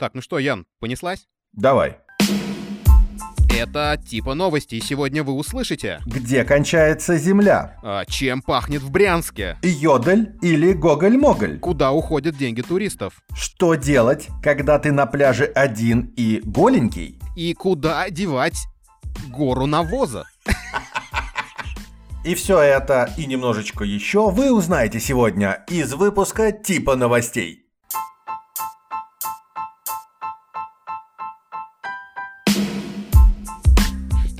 Так, ну что, Ян, понеслась? Давай. Это типа новости, и сегодня вы услышите. Где кончается земля? А, чем пахнет в Брянске? Йодель или Гоголь-Моголь? Куда уходят деньги туристов? Что делать, когда ты на пляже один и голенький? И куда девать гору навоза? И все это и немножечко еще вы узнаете сегодня из выпуска типа новостей.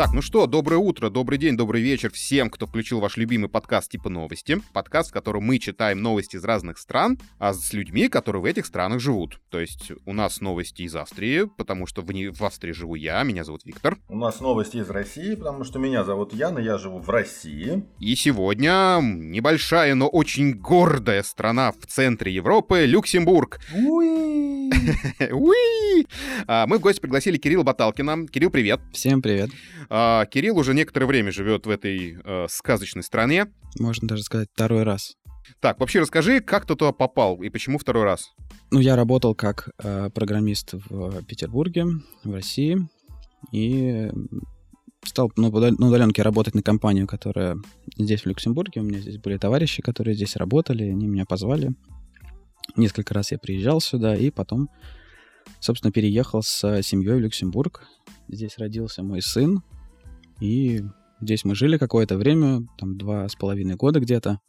Так, ну что, доброе утро, добрый день, добрый вечер всем, кто включил ваш любимый подкаст типа новости. Подкаст, в котором мы читаем новости из разных стран, а с людьми, которые в этих странах живут. То есть у нас новости из Австрии, потому что в, не... в Австрии живу я, меня зовут Виктор. У нас новости из России, потому что меня зовут Ян, и я живу в России. И сегодня небольшая, но очень гордая страна в центре Европы — Люксембург. Уи! Уи! А, Мы в гости пригласили Кирилла Баталкина. Кирилл, привет. Всем привет. А, Кирилл уже некоторое время живет в этой э, сказочной стране. Можно даже сказать второй раз. Так, вообще расскажи, как ты туда попал и почему второй раз? Ну, я работал как э, программист в Петербурге, в России, и стал на удал- на удаленке работать на компанию, которая здесь, в Люксембурге. У меня здесь были товарищи, которые здесь работали, они меня позвали. Несколько раз я приезжал сюда, и потом, собственно, переехал с семьей в Люксембург. Здесь родился мой сын, и здесь мы жили какое-то время, там два с половиной года где-то.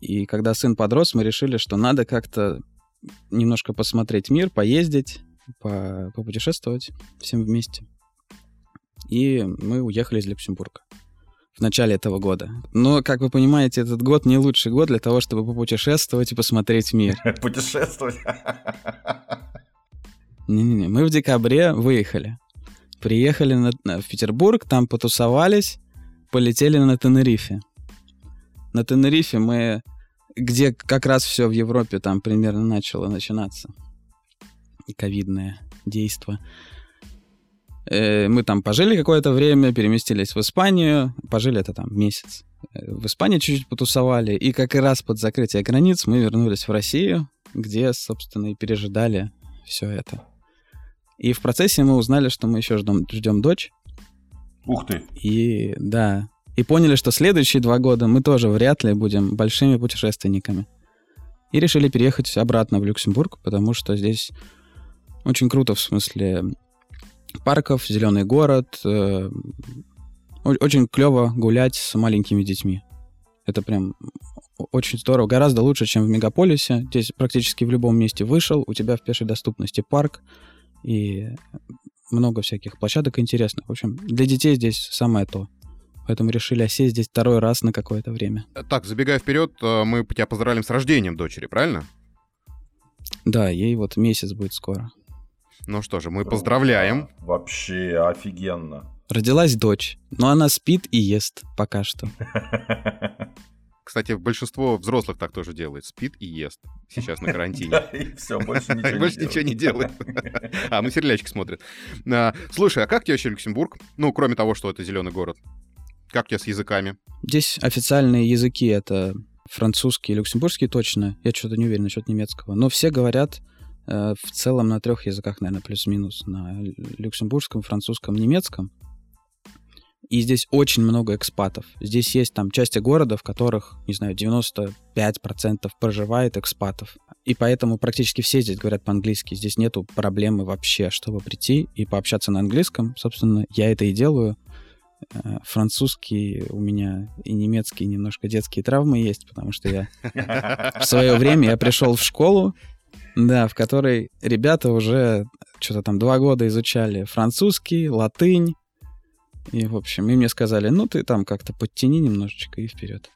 И когда сын подрос, мы решили, что надо как-то немножко посмотреть мир, поездить, по- попутешествовать всем вместе. И мы уехали из Люксембурга в начале этого года. Но, как вы понимаете, этот год не лучший год для того, чтобы попутешествовать и посмотреть мир. Путешествовать. Не-не-не, мы в декабре выехали. Приехали на- в Петербург, там потусовались, полетели на Тенерифе. На Тенерифе мы, где как раз все в Европе там примерно начало начинаться. И ковидное действо. Э, Мы там пожили какое-то время, переместились в Испанию, пожили это там месяц. Э, В Испании чуть-чуть потусовали, и как раз под закрытие границ мы вернулись в Россию, где, собственно, и пережидали все это. И в процессе мы узнали, что мы еще ждем, ждем дочь. Ух ты. И да, и поняли, что следующие два года мы тоже вряд ли будем большими путешественниками. И решили переехать обратно в Люксембург, потому что здесь очень круто в смысле парков, зеленый город. э, очень клево гулять с маленькими детьми. Это прям очень здорово. Гораздо лучше, чем в мегаполисе. Здесь практически в любом месте вышел, у тебя в пешей доступности парк и много всяких площадок интересных. В общем, для детей здесь самое то. Поэтому решили осесть здесь второй раз на какое-то время. Так, забегая вперед, э, мы тебя поздравляем с рождением дочери, правильно? Да, ей вот месяц будет скоро. Ну что же, мы поздравляем. Вообще офигенно. Родилась дочь, но она спит и ест пока что. Кстати, большинство взрослых так тоже делает. Спит и ест. Сейчас на карантине. И все, больше ничего не Больше ничего не делает. А, ну сериальчики смотрят. А, Слушай, а как тебе вообще Люксембург? Ну, кроме того, что это зеленый город. Как у тебя с языками? Здесь официальные языки — это французский и люксембургский точно. Я что-то не уверен насчет немецкого. Но все говорят э, в целом на трех языках, наверное, плюс-минус. На люксембургском, французском, немецком. И здесь очень много экспатов. Здесь есть там части города, в которых, не знаю, 95% проживает экспатов. И поэтому практически все здесь говорят по-английски. Здесь нету проблемы вообще, чтобы прийти и пообщаться на английском. Собственно, я это и делаю. Э, Французский у меня и немецкий немножко детские травмы есть, потому что я в свое время я пришел в школу, да, в которой ребята уже что-то там два года изучали французский, латынь. И, в общем, и мне сказали, ну, ты там как-то подтяни немножечко и вперед.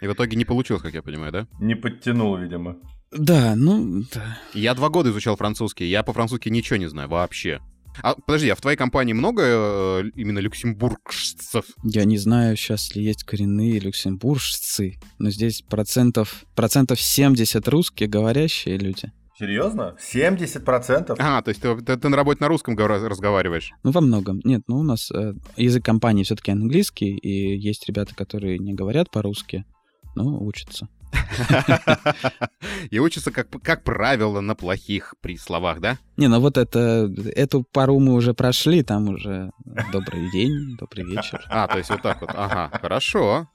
И в итоге не получилось, как я понимаю, да? Не подтянул, видимо. Да, ну, да. Я два года изучал французский, я по-французски ничего не знаю вообще. А подожди, а в твоей компании много э, именно люксембургцев? Я не знаю, сейчас ли есть коренные люксембуржцы, но здесь процентов, процентов 70 русские говорящие люди. Серьезно? 70%? А, то есть ты, ты- ты на работе на русском разговариваешь? Ну, во многом. Нет, ну, у нас э, язык компании все-таки английский, и есть ребята, которые не говорят по-русски, но учатся. И учится, как, как правило, на плохих при словах, да? Не, ну вот это, эту пару мы уже прошли, там уже добрый день, добрый вечер. А, то есть вот так вот, ага, хорошо.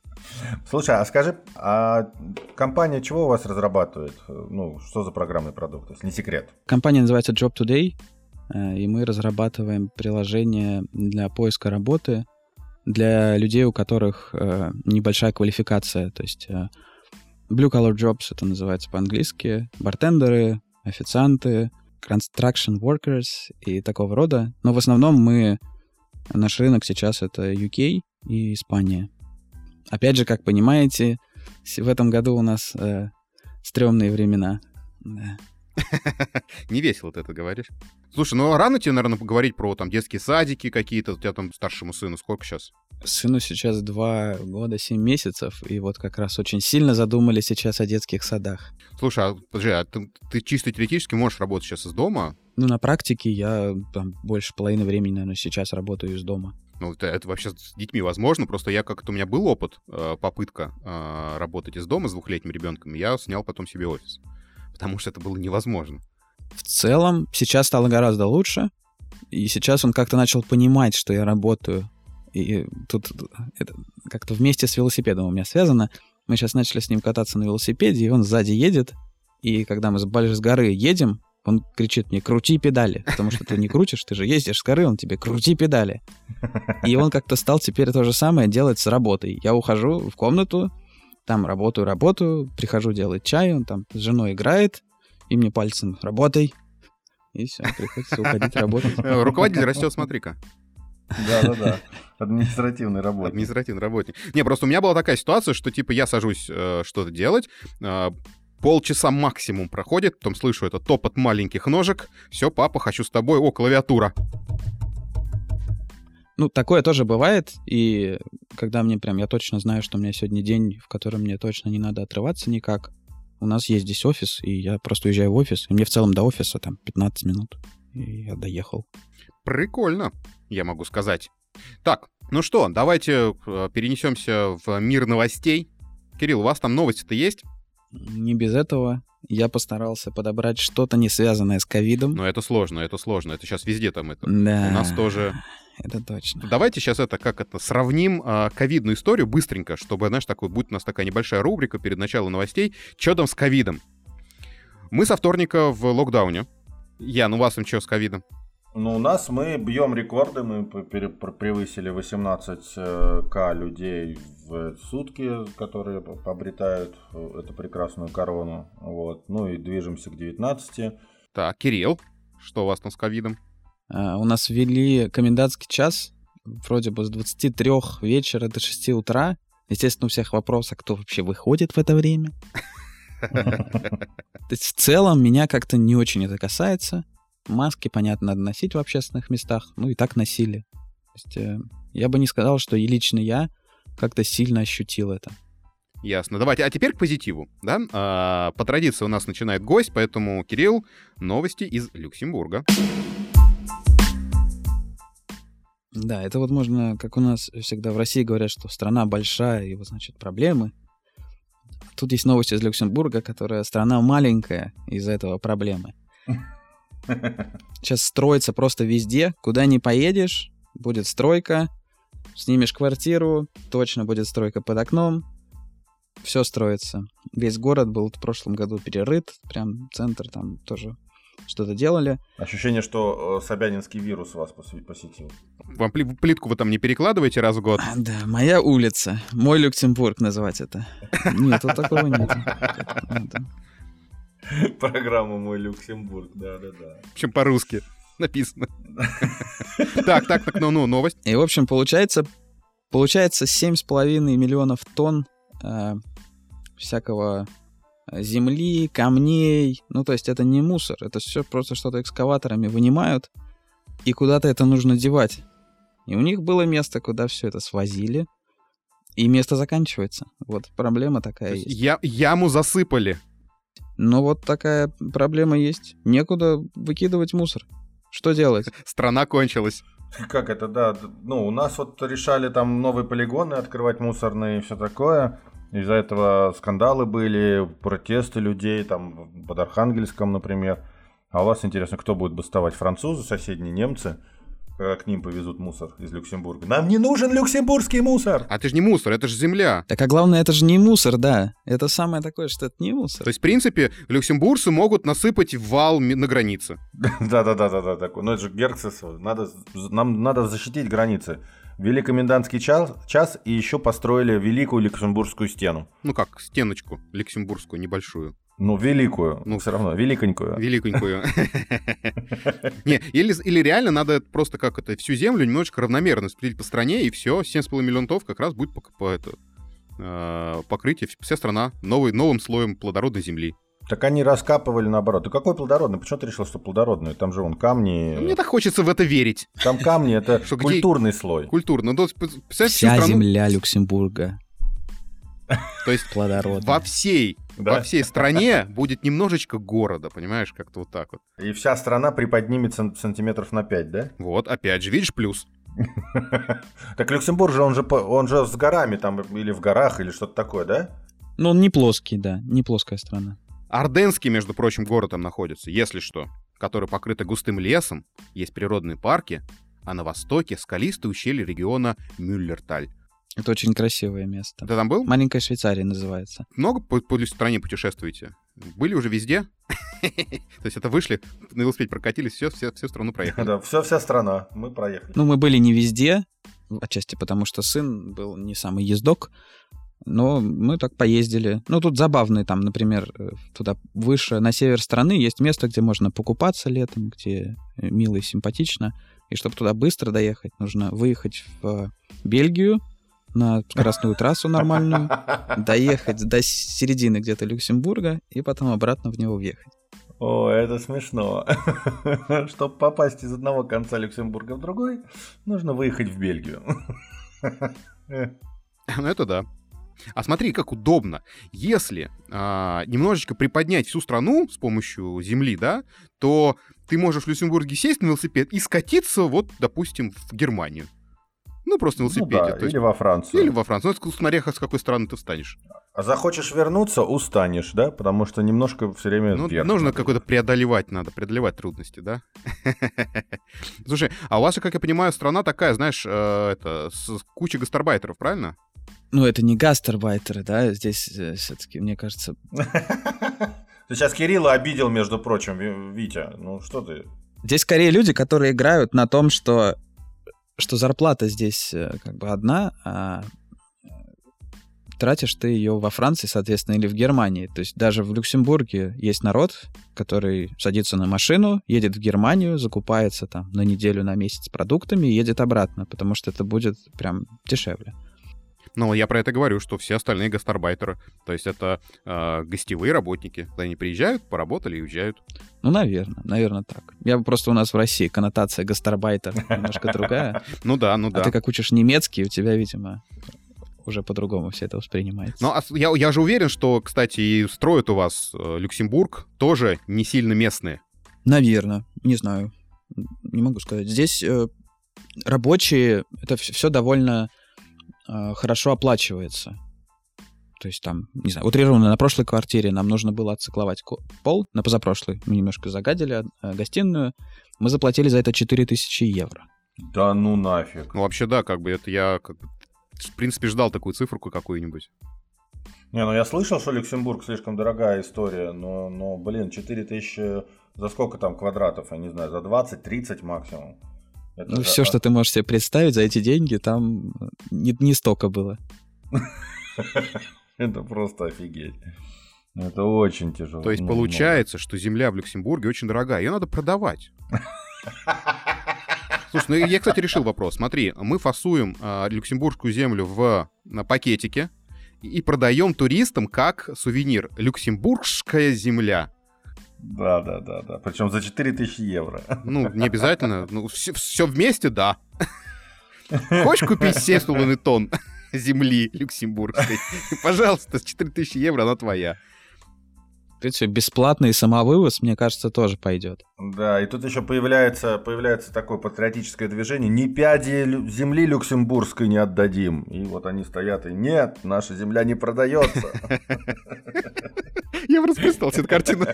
Слушай, а скажи, а компания чего у вас разрабатывает? Ну, что за программный продукт, если не секрет? Компания называется Job Today, э, и мы разрабатываем приложение для поиска работы для людей, у которых э, небольшая квалификация, то есть э, blue collar jobs это называется по-английски, бартендеры, официанты, construction workers и такого рода. Но в основном мы наш рынок сейчас это UK и Испания. Опять же, как понимаете, в этом году у нас э, стрёмные времена. Да. Не весело ты это говоришь. Слушай, ну рано тебе, наверное, поговорить про там детские садики какие-то. У тебя там старшему сыну сколько сейчас? Сыну сейчас два года, семь месяцев, и вот как раз очень сильно задумали сейчас о детских садах. Слушай, а, подожди, а ты, ты чисто теоретически можешь работать сейчас из дома? Ну, на практике я там больше половины времени, наверное, сейчас работаю из дома. Ну, это, это вообще с детьми возможно. Просто я как-то у меня был опыт, э, попытка э, работать из дома с двухлетним ребенком. Я снял потом себе офис потому что это было невозможно. В целом, сейчас стало гораздо лучше, и сейчас он как-то начал понимать, что я работаю. И тут это как-то вместе с велосипедом у меня связано. Мы сейчас начали с ним кататься на велосипеде, и он сзади едет, и когда мы с с горы едем, он кричит мне, крути педали, потому что ты не крутишь, ты же ездишь с горы, он тебе, крути педали. И он как-то стал теперь то же самое делать с работой. Я ухожу в комнату, там работаю, работаю, прихожу делать чай, он там с женой играет, и мне пальцем «работай». И все, приходится уходить работать. Э, руководитель растет, смотри-ка. Да-да-да. Административный работник. Административный работник. Не, просто у меня была такая ситуация, что типа я сажусь э, что-то делать, э, полчаса максимум проходит, потом слышу это топот маленьких ножек, все, папа, хочу с тобой, о, клавиатура. Ну, такое тоже бывает, и когда мне прям, я точно знаю, что у меня сегодня день, в котором мне точно не надо отрываться никак, у нас есть здесь офис, и я просто уезжаю в офис, и мне в целом до офиса там 15 минут, и я доехал. Прикольно, я могу сказать. Так, ну что, давайте э, перенесемся в мир новостей. Кирилл, у вас там новости-то есть? Не без этого. Я постарался подобрать что-то не связанное с ковидом. Но это сложно, это сложно. Это сейчас везде там это. Да. У нас тоже это точно. Давайте сейчас это как это сравним а, ковидную историю быстренько, чтобы, знаешь, такой будет у нас такая небольшая рубрика перед началом новостей. Что там с ковидом? Мы со вторника в локдауне. Ян, у вас там что с ковидом? Ну, у нас мы бьем рекорды, мы превысили 18к людей в сутки, которые обретают э, эту прекрасную корону. Вот. Ну и движемся к 19. Так, Кирилл, что у вас там с ковидом? А, у нас ввели комендантский час, вроде бы с 23 вечера до 6 утра. Естественно, у всех вопрос, а кто вообще выходит в это время? То есть в целом меня как-то не очень это касается. Маски, понятно, надо носить в общественных местах. Ну и так носили. То есть э, я бы не сказал, что и лично я как-то сильно ощутил это. Ясно. Давайте, а теперь к позитиву, да? А, по традиции у нас начинает гость, поэтому, Кирилл, новости из Люксембурга. Да, это вот можно, как у нас всегда в России говорят, что страна большая, и вот, значит, проблемы. Тут есть новость из Люксембурга, которая страна маленькая, из-за этого проблемы. Сейчас строится просто везде, куда не поедешь, будет стройка, снимешь квартиру, точно будет стройка под окном, все строится. Весь город был в прошлом году перерыт, прям центр там тоже что-то делали. Ощущение, что э, Собянинский вирус вас посетил. Вам плитку вы там не перекладываете раз в год? А, да, моя улица, мой Люксембург называть это. Нет, вот такого нет. Программа «Мой Люксембург», да-да-да. В общем, по-русски написано. Так, так, так, ну, ну, новость. И, в общем, получается, получается 7,5 миллионов тонн э, всякого земли, камней. Ну, то есть это не мусор, это все просто что-то экскаваторами вынимают, и куда-то это нужно девать. И у них было место, куда все это свозили, и место заканчивается. Вот проблема такая есть. Я, яму засыпали. Ну вот такая проблема есть. Некуда выкидывать мусор. Что делать? Страна кончилась. Как это, да. Ну, у нас вот решали там новые полигоны открывать мусорные и все такое. Из-за этого скандалы были, протесты людей, там, под Архангельском, например. А у вас интересно, кто будет бастовать? Французы, соседние, немцы? Когда к ним повезут мусор из Люксембурга. Нам не нужен люксембургский мусор! А это же не мусор, это же земля. Так а главное, это же не мусор, да. Это самое такое, что это не мусор. То есть, в принципе, люксембуржцы могут насыпать вал на границе. Да-да-да-да-да, такой. Ну это же Герксес, надо, нам надо защитить границы. Ввели комендантский час, час и еще построили великую Люксембургскую стену. Ну как, стеночку люксембургскую небольшую. Ну, великую. Ну, все равно, великонькую. Великонькую. Не, или, или реально надо просто как это, всю землю немножечко равномерно распределить по стране, и все, 7,5 миллионов тонн как раз будет по, по это, э, покрытие, вся страна новый, новым слоем плодородной земли. Так они раскапывали наоборот. Да какой плодородный? Почему ты решил, что плодородный? Там же вон камни. Мне так хочется в это верить. Там камни это культурный слой. Культурно. Ну, Вся земля Люксембурга То есть плодородная. во всей, Да. во всей стране будет немножечко города, понимаешь, как-то вот так вот. И вся страна приподнимется сантиметров на 5, да? Вот, опять же, видишь плюс. Так Люксембург же, он же, он же с горами там, или в горах, или что-то такое, да? Ну, он не плоский, да, не плоская страна. Орденский, между прочим, город там находится, если что, который покрыт густым лесом, есть природные парки, а на востоке скалистые ущелья региона Мюллерталь. Это очень красивое место. Ты там был? Маленькая Швейцария называется. Много по, по стране путешествуете? Были уже везде? То есть это вышли, на велосипеде прокатились, все, все, всю страну проехали. Да, все, вся страна. Мы проехали. Ну, мы были не везде, отчасти потому, что сын был не самый ездок, но мы так поездили. Ну, тут забавные там, например, э, туда выше, на север страны есть место, где можно покупаться летом, где э, мило и симпатично. И чтобы туда быстро доехать, нужно выехать в э, Бельгию на скоростную трассу нормальную, доехать до середины где-то Люксембурга и потом обратно в него въехать. О, это смешно. Чтобы попасть из одного конца Люксембурга в другой, нужно выехать в Бельгию. Ну, это да. А смотри, как удобно. Если а, немножечко приподнять всю страну с помощью земли, да, то ты можешь в Люксембурге сесть на велосипед и скатиться, вот, допустим, в Германию. Ну, просто на Ну велосипеде. да, то есть- или во Францию. или во Францию. Ну, это смотря с какой стороны ты встанешь. А захочешь вернуться, устанешь, да? Потому что немножко все время Ну, вверх нужно надо. какой-то преодолевать надо, преодолевать трудности, да? Слушай, а у вас, как я понимаю, страна такая, знаешь, э, это, с кучей гастарбайтеров, правильно? Ну, это не гастарбайтеры, да, здесь все-таки, мне кажется, Ты сейчас Кирилла обидел, между прочим, Ви- Витя. Ну что ты? Здесь скорее люди, которые играют на том, что, что зарплата здесь э, как бы одна, а тратишь ты ее во Франции, соответственно, или в Германии. То есть даже в Люксембурге есть народ, который садится на машину, едет в Германию, закупается там на неделю, на месяц продуктами и едет обратно, потому что это будет прям дешевле. Ну, я про это говорю, что все остальные гастарбайтеры, то есть это э, гостевые работники, они приезжают, поработали и уезжают. Ну, наверное, наверное так. Я просто у нас в России коннотация гастарбайтер немножко другая. Ну да, ну А да. ты как учишь немецкий, у тебя, видимо, уже по-другому все это воспринимается. Ну, а я, я же уверен, что, кстати, и строят у вас э, Люксембург тоже не сильно местные. Наверное, не знаю. Не могу сказать. Здесь э, рабочие, это все довольно хорошо оплачивается. То есть там, не знаю, утрированно, на прошлой квартире нам нужно было отцикловать пол, на позапрошлой мы немножко загадили э, гостиную, мы заплатили за это 4000 евро. Да ну нафиг. Ну, вообще, да, как бы это я, как бы, в принципе, ждал такую циферку какую-нибудь. Не, ну я слышал, что Люксембург слишком дорогая история, но, но блин, 4000 за сколько там квадратов, я не знаю, за 20-30 максимум. Это Ну, же все, а- что ты можешь себе представить за эти деньги, там э, не, не столько было. Это просто офигеть. Это очень тяжело. То есть Ну, получается, что земля в Люксембурге очень дорогая, ее надо продавать. Слушай, ну я, кстати, решил вопрос. Смотри, мы фасуем а, люксембургскую землю в на пакетике и продаем туристам как сувенир. Люксембургская земля. Да, да, да, да. Причем за 4000 евро. Ну, не обязательно. Ну, все, вместе, да. Хочешь купить 7,5 тонн земли люксембургской? Пожалуйста, с 4000 евро она твоя. В принципе, бесплатный самовывоз, мне кажется, тоже пойдет. Да, и тут еще появляется, появляется такое патриотическое движение. Ни пяди земли люксембургской не отдадим. И вот они стоят и нет, наша земля не продается. Я просто представил себе эту картину.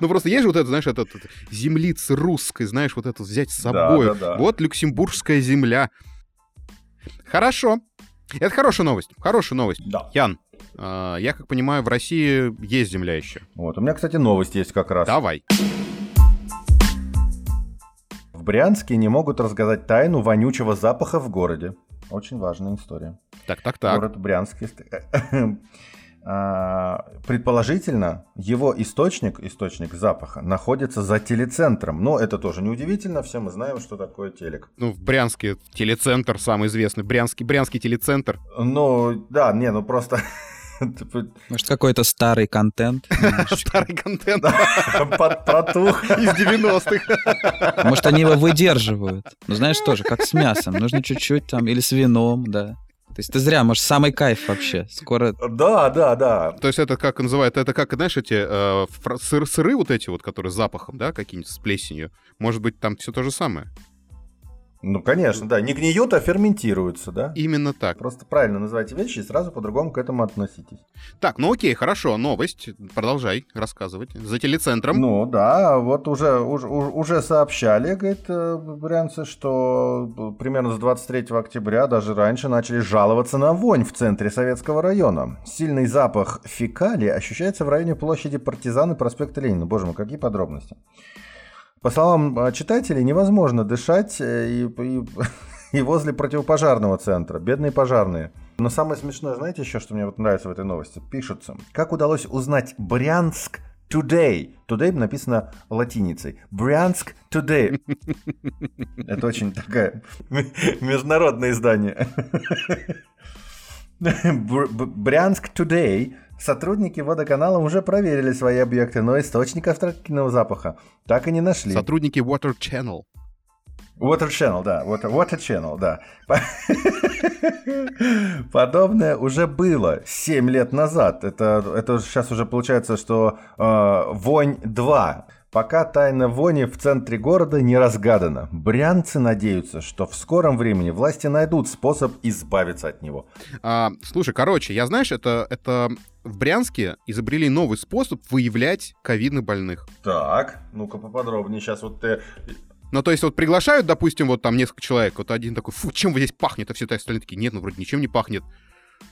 Ну просто есть же вот это, знаешь, этот землица русской, знаешь, вот это взять с собой. Вот люксембургская земля. Хорошо. Это хорошая новость. Хорошая новость. Да. Ян, а, я как понимаю, в России есть земля еще. Вот, у меня, кстати, новость есть как раз. Давай. В Брянске не могут разгадать тайну вонючего запаха в городе. Очень важная история. Так, так, так. Город Брянск. А, предположительно, его источник, источник запаха, находится за телецентром. Но это тоже неудивительно, все мы знаем, что такое телек. Ну, в Брянске телецентр самый известный. Брянский, Брянский телецентр. Ну, да, не, ну просто Может, какой-то старый контент? Старый контент. Протух. Из 90-х. Может, они его выдерживают. Ну, знаешь, тоже, как с мясом. Нужно чуть-чуть там, или с вином, да. То есть ты зря, может, самый кайф вообще. Скоро... Да, да, да. То есть это как называют, это как, знаешь, эти э, сыр, сыры вот эти вот, которые с запахом, да, какие-нибудь с плесенью. Может быть, там все то же самое. Ну, конечно, да. Не гниют, а ферментируются, да? Именно так. Просто правильно называйте вещи и сразу по-другому к этому относитесь. Так, ну окей, хорошо, новость. Продолжай рассказывать. За телецентром. Ну да, вот уже, уже, уже сообщали, говорит, э, брянцы, что примерно с 23 октября, даже раньше, начали жаловаться на вонь в центре Советского района. Сильный запах фекалий ощущается в районе площади Партизан и проспекта Ленина. Боже мой, какие подробности. По словам а, читателей, невозможно дышать э, и, и, и возле противопожарного центра. Бедные пожарные. Но самое смешное, знаете еще, что мне вот нравится в этой новости? Пишется. Как удалось узнать Брянск Today. Today написано латиницей. Брянск Today. Это очень такое международное издание. Брянск Today Сотрудники водоканала уже проверили свои объекты, но источников тракийного запаха так и не нашли. Сотрудники Water Channel. Water Channel, да. Water, Water Channel, да. Подобное уже было 7 лет назад. Это, это сейчас уже получается, что э, Вонь 2 Пока тайна вони в центре города не разгадана. Брянцы надеются, что в скором времени власти найдут способ избавиться от него. А, слушай, короче, я знаешь, это, это в Брянске изобрели новый способ выявлять ковидных больных. Так, ну-ка поподробнее. Сейчас вот ты ну, то есть вот приглашают, допустим, вот там несколько человек, вот один такой, фу, чем вы здесь пахнет, а все остальные такие, нет, ну вроде ничем не пахнет.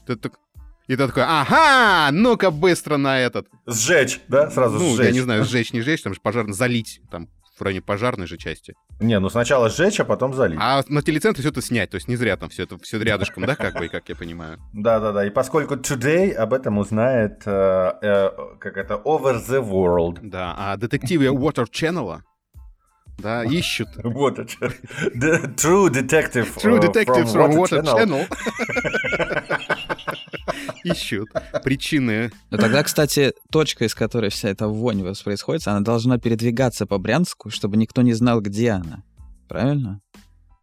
Ты так, и ты такой, ага, ну-ка быстро на этот. Сжечь, да? Сразу ну, сжечь. я не знаю, сжечь, не сжечь, там же пожарно залить, там в районе пожарной же части. Не, ну сначала сжечь, а потом залить. А на телецентре все это снять, то есть не зря там все это все рядышком, да, как бы, как я понимаю. Да-да-да, и поскольку Today об этом узнает, э, э, как это, Over the World. Да, а детективы Water Channel да, ищут. Вот True Detective True Detective from Water Channel. ищут причины. Но тогда, кстати, точка, из которой вся эта вонь происходит, она должна передвигаться по Брянску, чтобы никто не знал, где она. Правильно?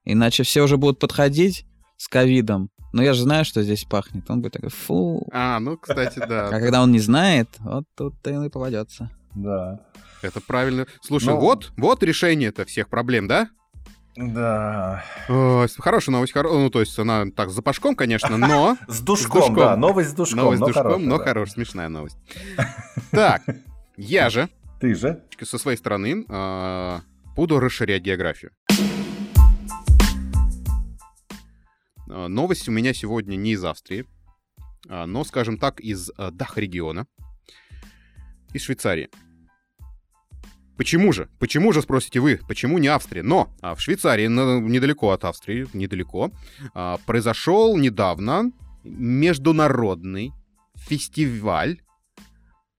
Иначе все уже будут подходить с ковидом. Но я же знаю, что здесь пахнет. Он будет такой, фу. А, ну, кстати, да. А когда он не знает, вот тут и попадется. Да. Это правильно. Слушай, Но... вот, вот решение-то всех проблем, да? Да. О, хорошая новость. Хоро... Ну, то есть она так, с запашком, конечно, но... С душком, да. Новость с душком, Новость с душком, но хорошая, смешная новость. Так, я же... Ты же? Со своей стороны а, буду расширять географию. А, новость у меня сегодня не из Австрии, а, но, скажем так, из Дах-региона, из Швейцарии. Почему же? Почему же, спросите вы? Почему не Австрия? Но а в Швейцарии, недалеко от Австрии, недалеко, а, произошел недавно международный фестиваль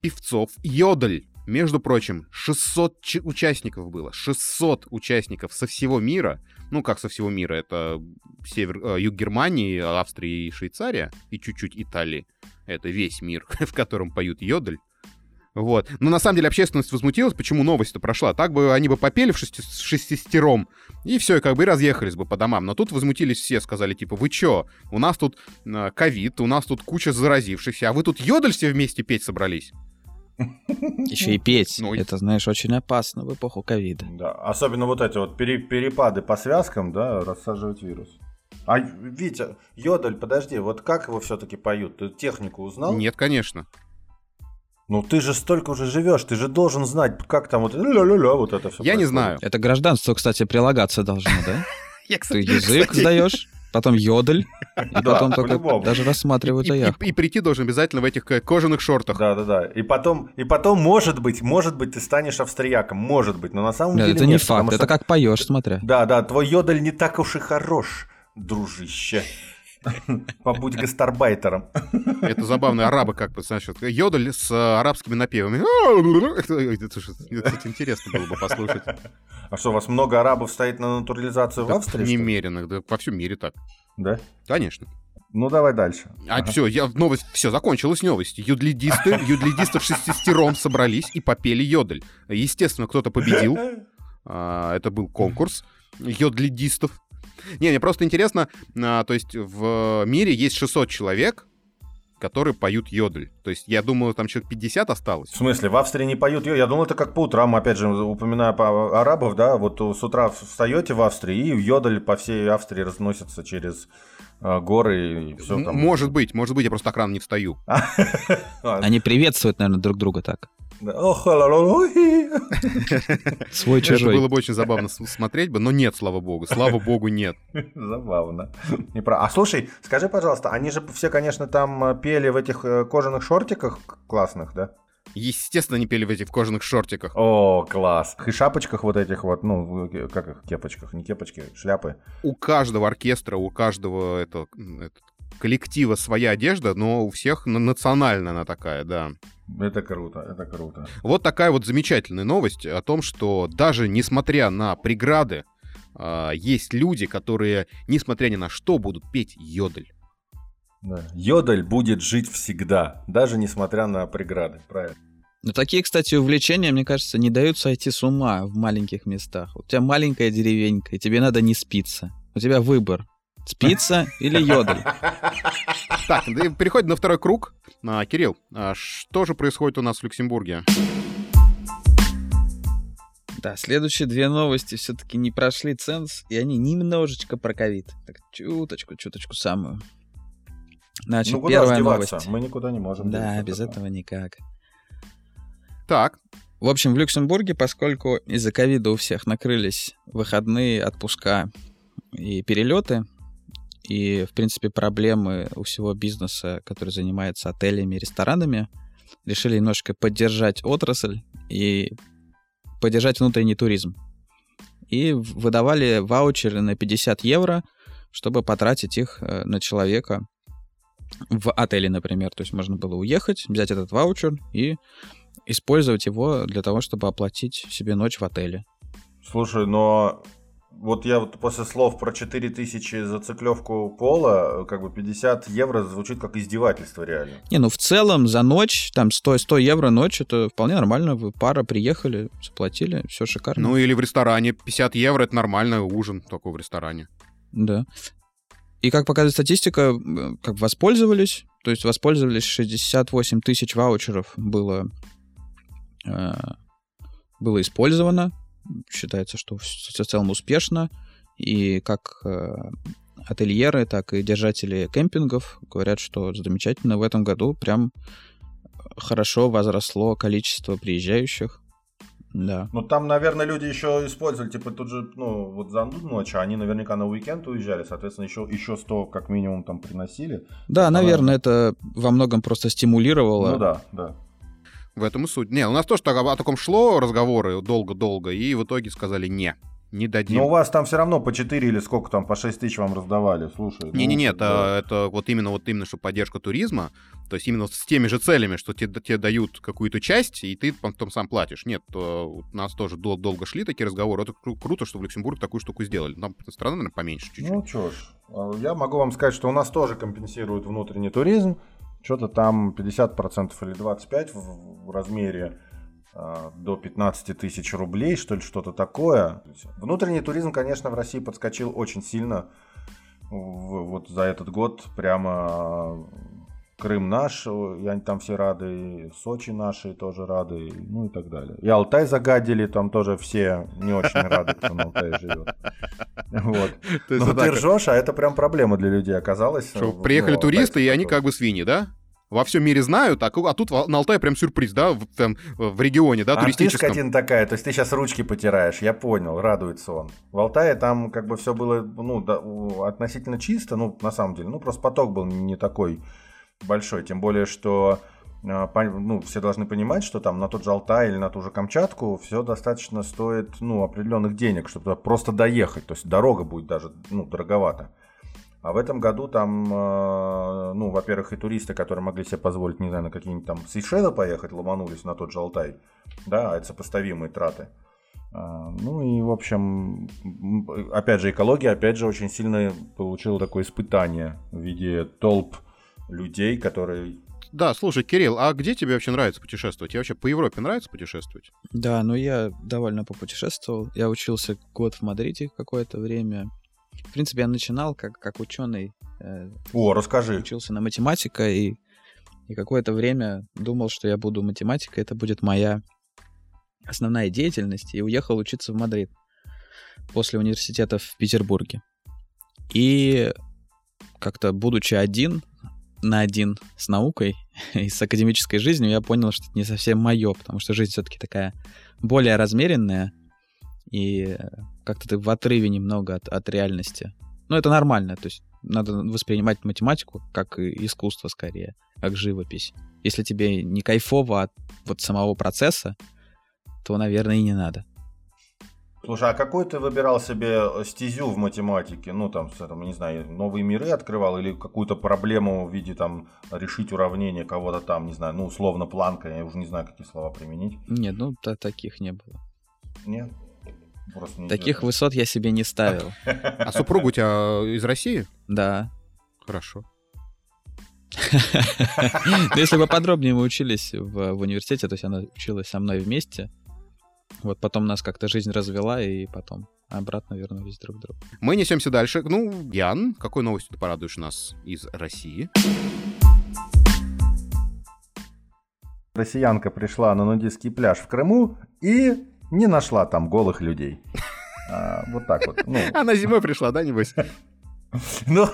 певцов Йодль. Между прочим, 600 участников было. 600 участников со всего мира. Ну, как со всего мира. Это север, э, юг Германии, Австрия и Швейцария. И чуть-чуть Италии. Это весь мир, в котором поют Йодль. Вот. Но на самом деле общественность возмутилась, почему новость-то прошла. Так бы они бы попели в шести, шестистером, и все, и как бы и разъехались бы по домам. Но тут возмутились все, сказали, типа, вы чё, у нас тут э, ковид, у нас тут куча заразившихся, а вы тут йодль все вместе петь собрались? Еще и петь. Ну, это, знаешь, очень опасно в эпоху ковида. Да, особенно вот эти вот перепады по связкам, да, рассаживать вирус. А, Витя, Йодль, подожди, вот как его все-таки поют? Ты технику узнал? Нет, конечно. Ну ты же столько уже живешь, ты же должен знать, как там вот ля-ля-ля, вот это все. Я происходит. не знаю. Это гражданство, кстати, прилагаться должно, да? Ты язык сдаешь, потом йодль, и потом только даже рассматривают заявку. И прийти должен обязательно в этих э, кожаных шортах. Да-да-да. И потом, и потом, может быть, может быть, ты станешь австрияком, может быть, но на самом деле Это не факт, это как поешь, смотря. Да-да, твой йодль не так уж и хорош, дружище. Побудь гастарбайтером. Это забавно. Арабы как бы, значит, йодль с арабскими напевами. Это, интересно было бы послушать. А что, у вас много арабов стоит на натурализацию в Австрии? Немеренных, да, по всем мире так. Да? Конечно. Ну, давай дальше. А ага. все, я, новость, все, закончилась новость. Юдлидисты, юдлидисты в шестистером собрались и попели йодль. Естественно, кто-то победил. А, это был конкурс йодлидистов. Не, мне просто интересно, а, то есть в мире есть 600 человек, которые поют йодль. То есть я думаю, там человек 50 осталось. В смысле, в Австрии не поют йодль? Я думал, это как по утрам, опять же, упоминая по арабов, да, вот с утра встаете в Австрии, и йодль по всей Австрии разносится через а, горы и все там. Может быть, может быть, я просто так рано не встаю. Они приветствуют, наверное, друг друга так. Свой чужой. Это было бы очень забавно смотреть бы, но нет, слава богу. Слава богу, нет. Забавно. А слушай, скажи, пожалуйста, они же все, конечно, там пели в этих кожаных шортиках классных, да? Естественно, они пели в этих кожаных шортиках. О, класс. И шапочках вот этих вот, ну, как их, кепочках, не кепочки, шляпы. У каждого оркестра, у каждого это, это, коллектива своя одежда, но у всех национальная она такая, да. Это круто, это круто. Вот такая вот замечательная новость о том, что даже несмотря на преграды, э, есть люди, которые, несмотря ни на что, будут петь йодль. Да. Йодль будет жить всегда, даже несмотря на преграды, правильно. Но такие, кстати, увлечения, мне кажется, не дают сойти с ума в маленьких местах. У тебя маленькая деревенька, и тебе надо не спиться. У тебя выбор. Спица или йодль? Так, переходим на второй круг. А, Кирилл, а что же происходит у нас в Люксембурге? Да, следующие две новости все-таки не прошли ценз, и они немножечко про ковид. Так, чуточку, чуточку самую. Значит, ну, первая новость. Мы никуда не можем. Да, без этого никак. Так. В общем, в Люксембурге, поскольку из-за ковида у всех накрылись выходные, отпуска и перелеты, и, в принципе, проблемы у всего бизнеса, который занимается отелями и ресторанами, решили немножко поддержать отрасль и поддержать внутренний туризм. И выдавали ваучеры на 50 евро, чтобы потратить их э, на человека в отеле, например. То есть можно было уехать, взять этот ваучер и использовать его для того, чтобы оплатить себе ночь в отеле. Слушай, но вот я вот после слов про 4000 за циклевку пола, как бы 50 евро звучит как издевательство реально. Не, ну в целом за ночь, там 100, 100 евро ночь, это вполне нормально. Вы пара приехали, заплатили, все шикарно. Ну или в ресторане 50 евро, это нормальный ужин такой в ресторане. Да. И как показывает статистика, как воспользовались, то есть воспользовались 68 тысяч ваучеров было, э, было использовано считается, что в целом успешно. И как э, ательеры, так и держатели кемпингов говорят, что замечательно в этом году прям хорошо возросло количество приезжающих. Да. Ну, там, наверное, люди еще использовали, типа, тут же, ну, вот за ночь, а они наверняка на уикенд уезжали, соответственно, еще, еще 100 как минимум там приносили. Да, наверное, это во многом просто стимулировало. Ну да, да. В этом и суть. Не, у нас тоже так, о таком шло разговоры долго-долго, и в итоге сказали «не». Не дадим. Но у вас там все равно по 4 или сколько там, по 6 тысяч вам раздавали, слушай. Не-не-не, ну, это, это вот именно вот именно, что поддержка туризма, то есть именно с теми же целями, что тебе, тебе дают какую-то часть, и ты потом сам платишь. Нет, у нас тоже дол- долго шли такие разговоры. Это кру- круто, что в Люксембурге такую штуку сделали. Там страна, наверное, поменьше чуть-чуть. Ну что ж, а я могу вам сказать, что у нас тоже компенсируют внутренний туризм что-то там 50% или 25% в, в размере э, до 15 тысяч рублей, что ли, что-то такое. Внутренний туризм, конечно, в России подскочил очень сильно в, вот за этот год, прямо Крым наш, и они там все рады, и Сочи наши тоже рады, ну и так далее. И Алтай загадили, там тоже все не очень рады, кто на Алтае живет. Вот. Но ты ржешь, а это прям проблема для людей оказалась. Что, приехали ну, туристы, и они как бы свиньи, да? во всем мире знают, а, а тут на Алтае прям сюрприз, да, в, там, в регионе, да, а туристическом. ты такая, то есть ты сейчас ручки потираешь, я понял, радуется он. В Алтае там как бы все было, ну, да, относительно чисто, ну, на самом деле, ну, просто поток был не такой большой, тем более, что а, ну, все должны понимать, что там на тот же Алтай или на ту же Камчатку все достаточно стоит, ну, определенных денег, чтобы просто доехать, то есть дорога будет даже, ну, дороговато. А в этом году там, э, ну, во-первых, и туристы, которые могли себе позволить, не знаю, на какие-нибудь там Сейшелы поехать, ломанулись на тот же Алтай. Да, а это сопоставимые траты. А, ну и, в общем, опять же, экология, опять же, очень сильно получила такое испытание в виде толп людей, которые да, слушай, Кирилл, а где тебе вообще нравится путешествовать? Тебе вообще по Европе нравится путешествовать? Да, ну я довольно попутешествовал. Я учился год в Мадриде какое-то время. В принципе, я начинал как, как ученый. Э, О, расскажи. Учился на математика и, и какое-то время думал, что я буду математикой, это будет моя основная деятельность, и уехал учиться в Мадрид после университета в Петербурге. И как-то, будучи один на один с наукой и с академической жизнью, я понял, что это не совсем мое, потому что жизнь все-таки такая более размеренная, и как-то ты в отрыве немного от, от реальности. Ну, это нормально, то есть надо воспринимать математику как искусство скорее, как живопись. Если тебе не кайфово от вот самого процесса, то, наверное, и не надо. Слушай, а какой ты выбирал себе стезю в математике? Ну, там, там, не знаю, новые миры открывал или какую-то проблему в виде там решить уравнение кого-то там, не знаю, ну, условно планка, я уже не знаю, какие слова применить. Нет, ну, таких не было. Нет? Просто Таких высот я себе не ставил. А супруга у тебя из России? Да. Хорошо. Ну, если бы подробнее мы учились в, в университете, то есть она училась со мной вместе. Вот потом нас как-то жизнь развела, и потом обратно вернулись друг к другу. Мы несемся дальше. Ну, Ян, какой новостью ты порадуешь нас из России? Россиянка пришла на нудистский пляж в Крыму и не нашла там голых людей. А, вот так вот. Ну. Она зимой пришла, да, небось? Ну,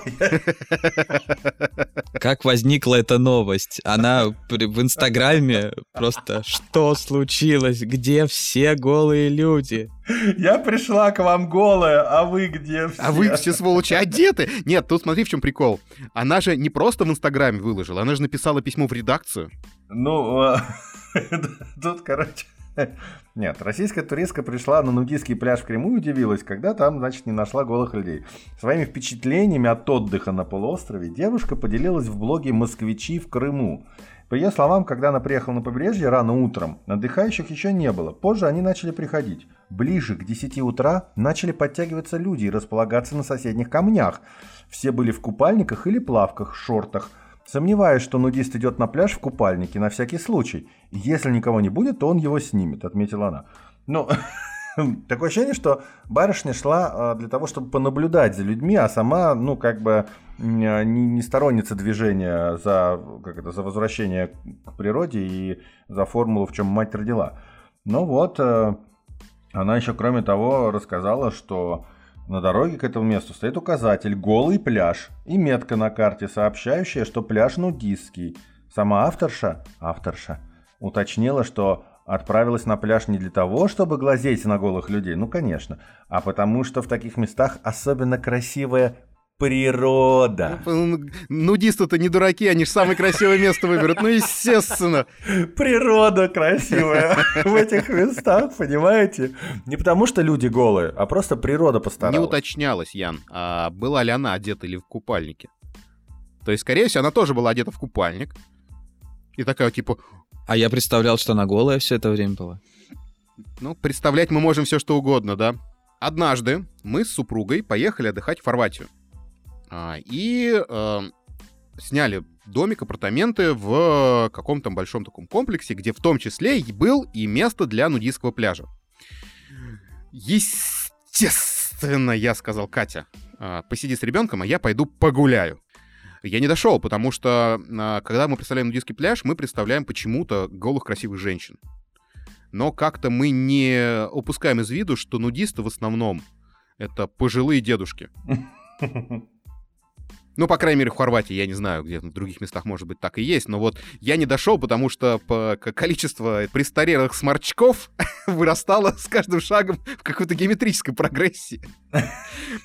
как возникла эта новость? Она в Инстаграме просто что случилось? Где все голые люди? Я пришла к вам голая, а вы где все? А вы все сволочи одеты? Нет, тут смотри, в чем прикол. Она же не просто в Инстаграме выложила, она же написала письмо в редакцию. Ну, тут, короче, нет, российская туристка пришла на нудистский пляж в Крыму и удивилась, когда там, значит, не нашла голых людей. Своими впечатлениями от отдыха на полуострове девушка поделилась в блоге «Москвичи в Крыму». По ее словам, когда она приехала на побережье рано утром, отдыхающих еще не было. Позже они начали приходить. Ближе к 10 утра начали подтягиваться люди и располагаться на соседних камнях. Все были в купальниках или плавках, шортах – Сомневаюсь, что нудист идет на пляж в купальнике на всякий случай. Если никого не будет, то он его снимет, отметила она. Ну, такое ощущение, что барышня шла а, для того, чтобы понаблюдать за людьми, а сама, ну, как бы не, не сторонница движения за, как это, за возвращение к природе и за формулу, в чем мать родила. Ну вот, э, она еще, кроме того, рассказала, что на дороге к этому месту стоит указатель «Голый пляж» и метка на карте, сообщающая, что пляж нудистский. Сама авторша, авторша, уточнила, что отправилась на пляж не для того, чтобы глазеть на голых людей, ну конечно, а потому что в таких местах особенно красивая природа. Ну, нудисты-то не дураки, они же самое красивое место выберут. Ну, естественно. Природа красивая в этих местах, понимаете? Не потому что люди голые, а просто природа постаралась. Не уточнялось, Ян, а была ли она одета или в купальнике. То есть, скорее всего, она тоже была одета в купальник. И такая, типа... А я представлял, что она голая все это время была. Ну, представлять мы можем все что угодно, да? Однажды мы с супругой поехали отдыхать в Хорватию. А, и э, сняли домик, апартаменты в каком-то большом таком комплексе, где в том числе был и место для нудистского пляжа. Естественно, я сказал, Катя, э, посиди с ребенком, а я пойду погуляю. Я не дошел, потому что а, когда мы представляем нудистский пляж, мы представляем почему-то голых красивых женщин. Но как-то мы не упускаем из виду, что нудисты в основном это пожилые дедушки. Ну, по крайней мере, в Хорватии, я не знаю, где в других местах, может быть, так и есть, но вот я не дошел, потому что по количество престарелых сморчков вырастало с каждым шагом в какой-то геометрической прогрессии.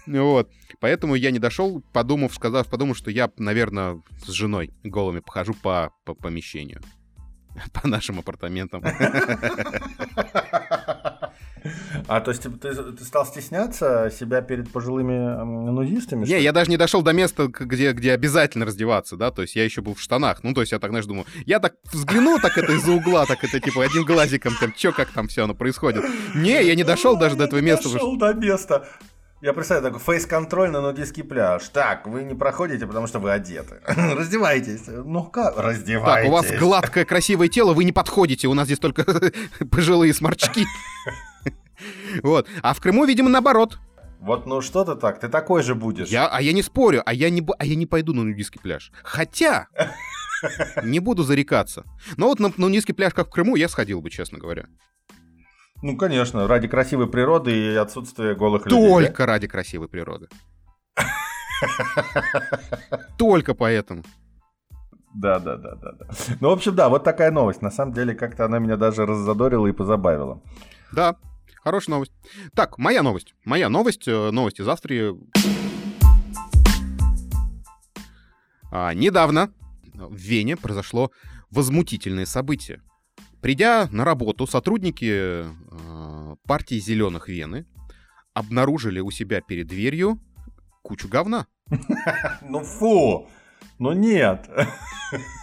Вот. Поэтому я не дошел, подумав, сказав, подумав, что я, наверное, с женой голыми похожу по, по помещению. По нашим апартаментам. А то есть типа, ты, ты стал стесняться себя перед пожилыми нудистами? Не, я даже не дошел до места, где, где обязательно раздеваться, да, то есть я еще был в штанах. Ну, то есть я так, знаешь, думаю, я так взгляну так это из-за угла, так это типа одним глазиком, там, что как там все оно происходит. Не, я не дошел даже до этого места. Дошел до места. Я представляю такой фейс-контроль на нудистский пляж. Так, вы не проходите, потому что вы одеты. Раздевайтесь. Ну как? Раздевайтесь. Так, у вас гладкое, красивое тело, вы не подходите. У нас здесь только пожилые сморчки. Вот. А в Крыму, видимо, наоборот. Вот, ну что ты так? Ты такой же будешь. Я, а я не спорю, а я не, а я не пойду на нудистский пляж. Хотя, не буду зарекаться. Но вот на, на нудистский пляж, как в Крыму, я сходил бы, честно говоря. Ну, конечно, ради красивой природы и отсутствия голых Только людей. Только ради красивой природы. Только поэтому. Да, да, да, да, да. Ну, в общем, да, вот такая новость. На самом деле, как-то она меня даже раззадорила и позабавила. Да, Хорошая новость. Так, моя новость. Моя новость, э, новость из Австрии. А, недавно в Вене произошло возмутительное событие. Придя на работу, сотрудники э, партии зеленых Вены обнаружили у себя перед дверью кучу говна. Ну фу! Ну нет!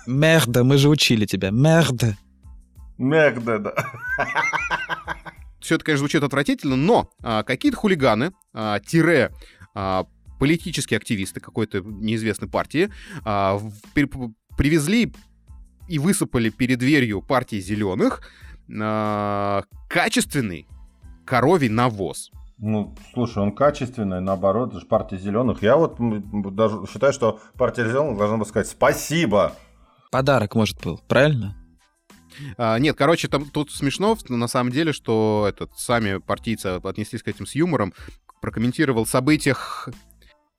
Мерда, мы же учили тебя. Мерда. Мерда, да все это, конечно, звучит отвратительно, но а, какие-то хулиганы, а, тире а, политические активисты какой-то неизвестной партии а, при, привезли и высыпали перед дверью партии зеленых а, качественный коровий навоз. Ну, слушай, он качественный, наоборот, это же партия зеленых. Я вот даже считаю, что партия зеленых должна была сказать спасибо. Подарок, может, был, правильно? А, нет, короче, там тут смешно, на самом деле, что этот, сами партийцы отнеслись к этим с юмором, прокомментировал событиях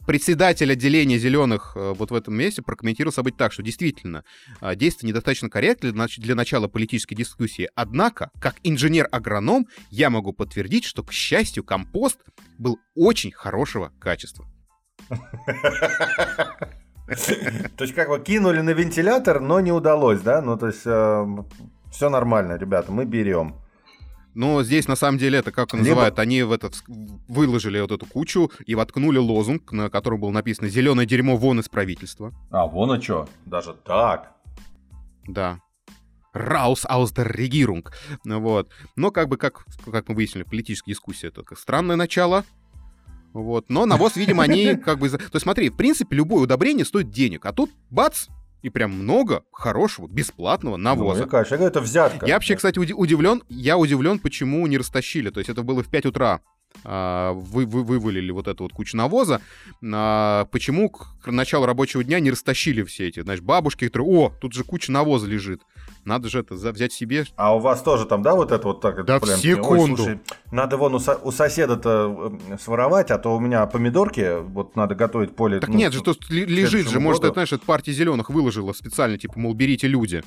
председатель отделения зеленых э, вот в этом месте прокомментировал события так, что действительно а, действия недостаточно корректны для начала политической дискуссии. Однако, как инженер-агроном, я могу подтвердить, что, к счастью, компост был очень хорошего качества. То есть как бы кинули на вентилятор, но не удалось, да? Ну то есть э, все нормально, ребята, мы берем. Но здесь на самом деле это как называют, Либо... они в этот выложили вот эту кучу и воткнули лозунг, на котором было написано "Зеленое дерьмо вон из правительства". А вон а что, даже так? Да. Раус aus der Regierung. Вот. Но как бы, как, как мы выяснили, политическая дискуссия это странное начало, вот. Но навоз, видимо, они как бы... То есть смотри, в принципе, любое удобрение стоит денег, а тут бац, и прям много хорошего, бесплатного навоза. Ну, конечно, это взятка. Я вообще, кстати, удивлен, я удивлен, почему не растащили. То есть это было в 5 утра. А, вы, вы вывалили вот эту вот кучу навоза, а, почему к началу рабочего дня не растащили все эти, знаешь, бабушки, которые, о, тут же куча навоза лежит. Надо же это взять себе. А у вас тоже там, да, вот это вот так? Да, прям, секунду. Ой, слушай, надо вон у, со- у соседа-то э, своровать, а то у меня помидорки, вот надо готовить поле. Так ну, нет же, тут лежит же, может, это, знаешь, это партия зеленых выложила специально, типа, мол, берите люди.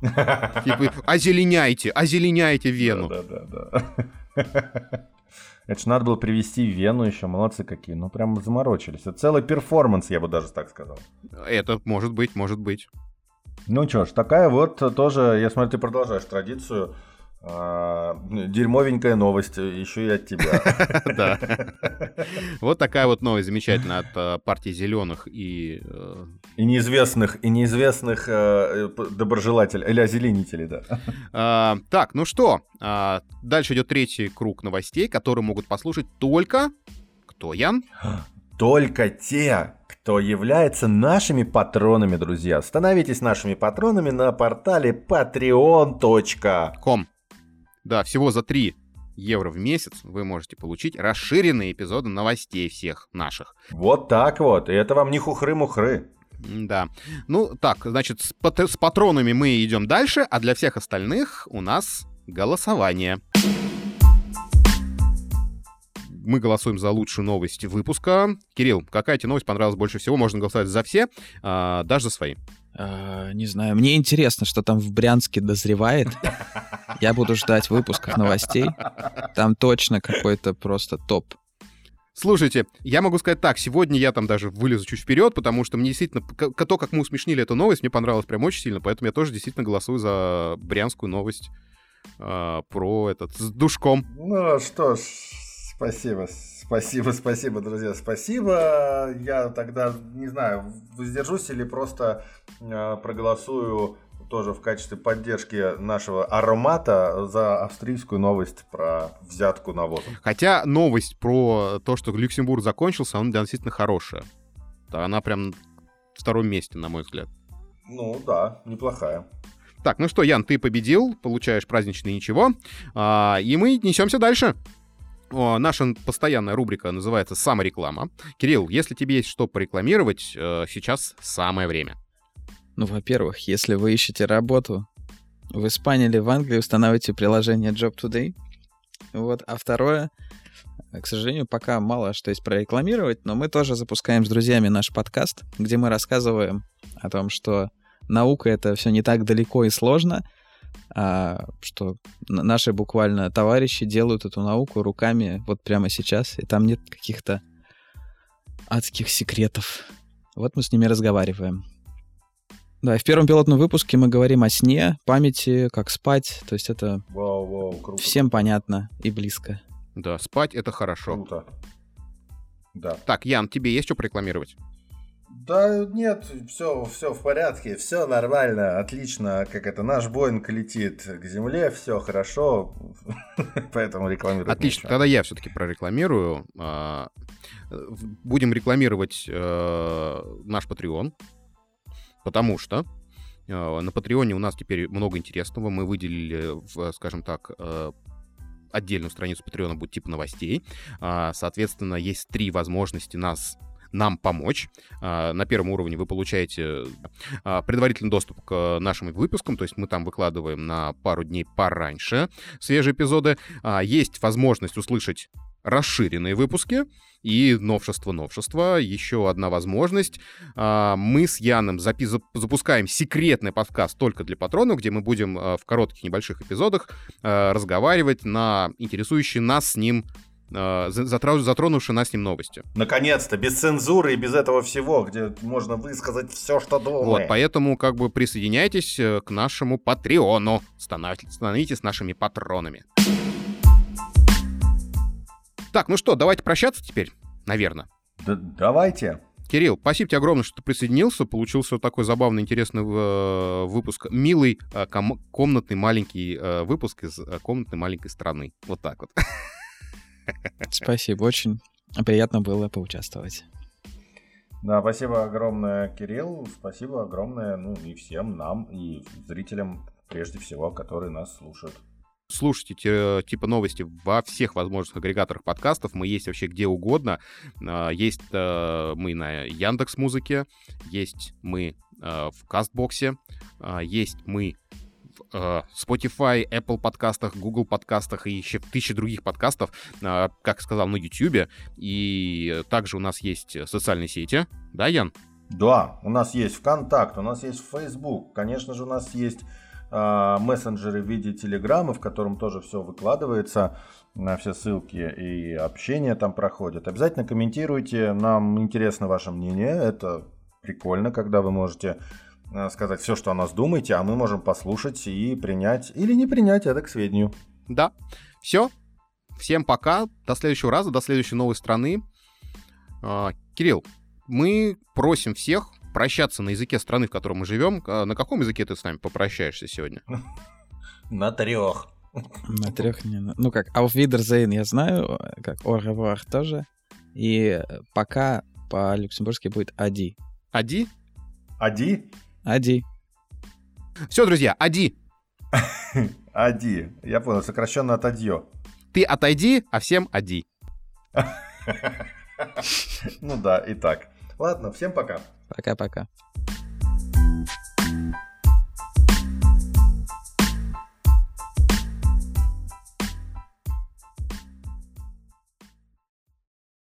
Типа, озеленяйте, озеленяйте Вену. Да, да, да. Это же надо было привести в Вену еще, молодцы какие. Ну, прям заморочились. Это целый перформанс, я бы даже так сказал. Это может быть, может быть. Ну что ж, такая вот тоже, я смотрю, ты продолжаешь традицию. А, дерьмовенькая новость, еще и от тебя. Да. Вот такая вот новость замечательная от э, партии зеленых и... Э, и неизвестных, и неизвестных э, доброжелателей, или озеленителей, да. А, так, ну что, а, дальше идет третий круг новостей, которые могут послушать только... Кто, Ян? Только те, кто является нашими патронами, друзья. Становитесь нашими патронами на портале patreon.com. Да, всего за 3 евро в месяц вы можете получить расширенные эпизоды новостей всех наших. Вот так вот. И это вам не хухры-мухры. Да. Ну, так, значит, с, пат с патронами мы идем дальше, а для всех остальных у нас голосование. Мы голосуем за лучшую новость выпуска. Кирилл, какая тебе новость понравилась больше всего? Можно голосовать за все, а, даже за свои. А, не знаю, мне интересно, что там в Брянске дозревает. Я буду ждать выпусков новостей. Там точно какой-то просто топ. Слушайте, я могу сказать так, сегодня я там даже вылезу чуть вперед, потому что мне действительно, то, как мы усмешнили эту новость, мне понравилось прям очень сильно, поэтому я тоже действительно голосую за брянскую новость э, про этот, с душком. Ну что ж, спасибо, спасибо, спасибо, друзья, спасибо. Я тогда, не знаю, воздержусь или просто э, проголосую тоже в качестве поддержки нашего аромата за австрийскую новость про взятку навоза. Хотя новость про то, что Люксембург закончился, она действительно хорошая. Она прям в втором месте, на мой взгляд. Ну да, неплохая. Так, ну что, Ян, ты победил, получаешь праздничное ничего, а, и мы несемся дальше. Наша постоянная рубрика называется «Самореклама». Кирилл, если тебе есть что порекламировать, э, сейчас самое время. Ну, во-первых, если вы ищете работу в Испании или в Англии, устанавливайте приложение Job Today. Вот. А второе, к сожалению, пока мало что есть прорекламировать, но мы тоже запускаем с друзьями наш подкаст, где мы рассказываем о том, что наука — это все не так далеко и сложно, а что наши буквально товарищи делают эту науку руками вот прямо сейчас, и там нет каких-то адских секретов. Вот мы с ними разговариваем. Да, и в первом пилотном выпуске мы говорим о сне, памяти, как спать. То есть это вау, вау, круто. всем понятно и близко. Да, спать это хорошо. Круто. Да. Так, Ян, тебе есть что порекламировать? Да нет, все, все в порядке, все нормально, отлично. Как это, наш Боинг летит к земле, все хорошо, поэтому рекламирую. Отлично, тогда я все-таки прорекламирую. А, будем рекламировать э, наш Patreon. Потому что э, на Патреоне у нас теперь много интересного. Мы выделили, скажем так, э, отдельную страницу Патреона будет типа новостей. Э, соответственно, есть три возможности нас нам помочь. На первом уровне вы получаете предварительный доступ к нашим выпускам, то есть мы там выкладываем на пару дней пораньше свежие эпизоды. Есть возможность услышать расширенные выпуски и новшество-новшество. Еще одна возможность. А, мы с Яном запи- запускаем секретный подкаст только для патронов, где мы будем а, в коротких небольших эпизодах а, разговаривать на интересующие нас с ним затронувшие нас с ним новости. Наконец-то, без цензуры и без этого всего, где можно высказать все, что думаем. Вот, поэтому как бы присоединяйтесь э, к нашему Патреону, становитесь нашими патронами. Так, ну что, давайте прощаться теперь, наверное. Да, давайте. Кирилл, спасибо тебе огромное, что ты присоединился. Получился такой забавный, интересный э, выпуск. Милый, э, ком- комнатный маленький э, выпуск из э, комнатной маленькой страны. Вот так вот. Спасибо, очень приятно было поучаствовать. Да, спасибо огромное, Кирилл. Спасибо огромное, ну и всем нам, и зрителям, прежде всего, которые нас слушают слушайте типа новости во всех возможных агрегаторах подкастов. Мы есть вообще где угодно. А, есть э, мы на Яндекс Музыке, есть мы э, в Кастбоксе, а, есть мы Spotify, Apple подкастах, Google подкастах и еще тысячи других подкастов, а, как сказал, на YouTube. И также у нас есть социальные сети. Да, Ян? Да, у нас есть ВКонтакт, у нас есть Facebook, конечно же, у нас есть а, мессенджеры в виде телеграмма, в котором тоже все выкладывается, на все ссылки и общение там проходит. Обязательно комментируйте, нам интересно ваше мнение, это прикольно, когда вы можете сказать все, что о нас думаете, а мы можем послушать и принять или не принять это к сведению. Да, все. Всем пока, до следующего раза, до следующей новой страны. А, Кирилл, мы просим всех прощаться на языке страны, в которой мы живем. А на каком языке ты с нами попрощаешься сегодня? На трех. На трех не... Ну как, Auf Wiedersehen я знаю, как Au revoir тоже. И пока по-люксембургски будет Ади. Ади? Ади? Ади. Все, друзья, Ади. Ади. Я понял, сокращенно от Адьё. Ты отойди, а всем Ади. Ну да, и так. Ладно, всем пока. Пока-пока.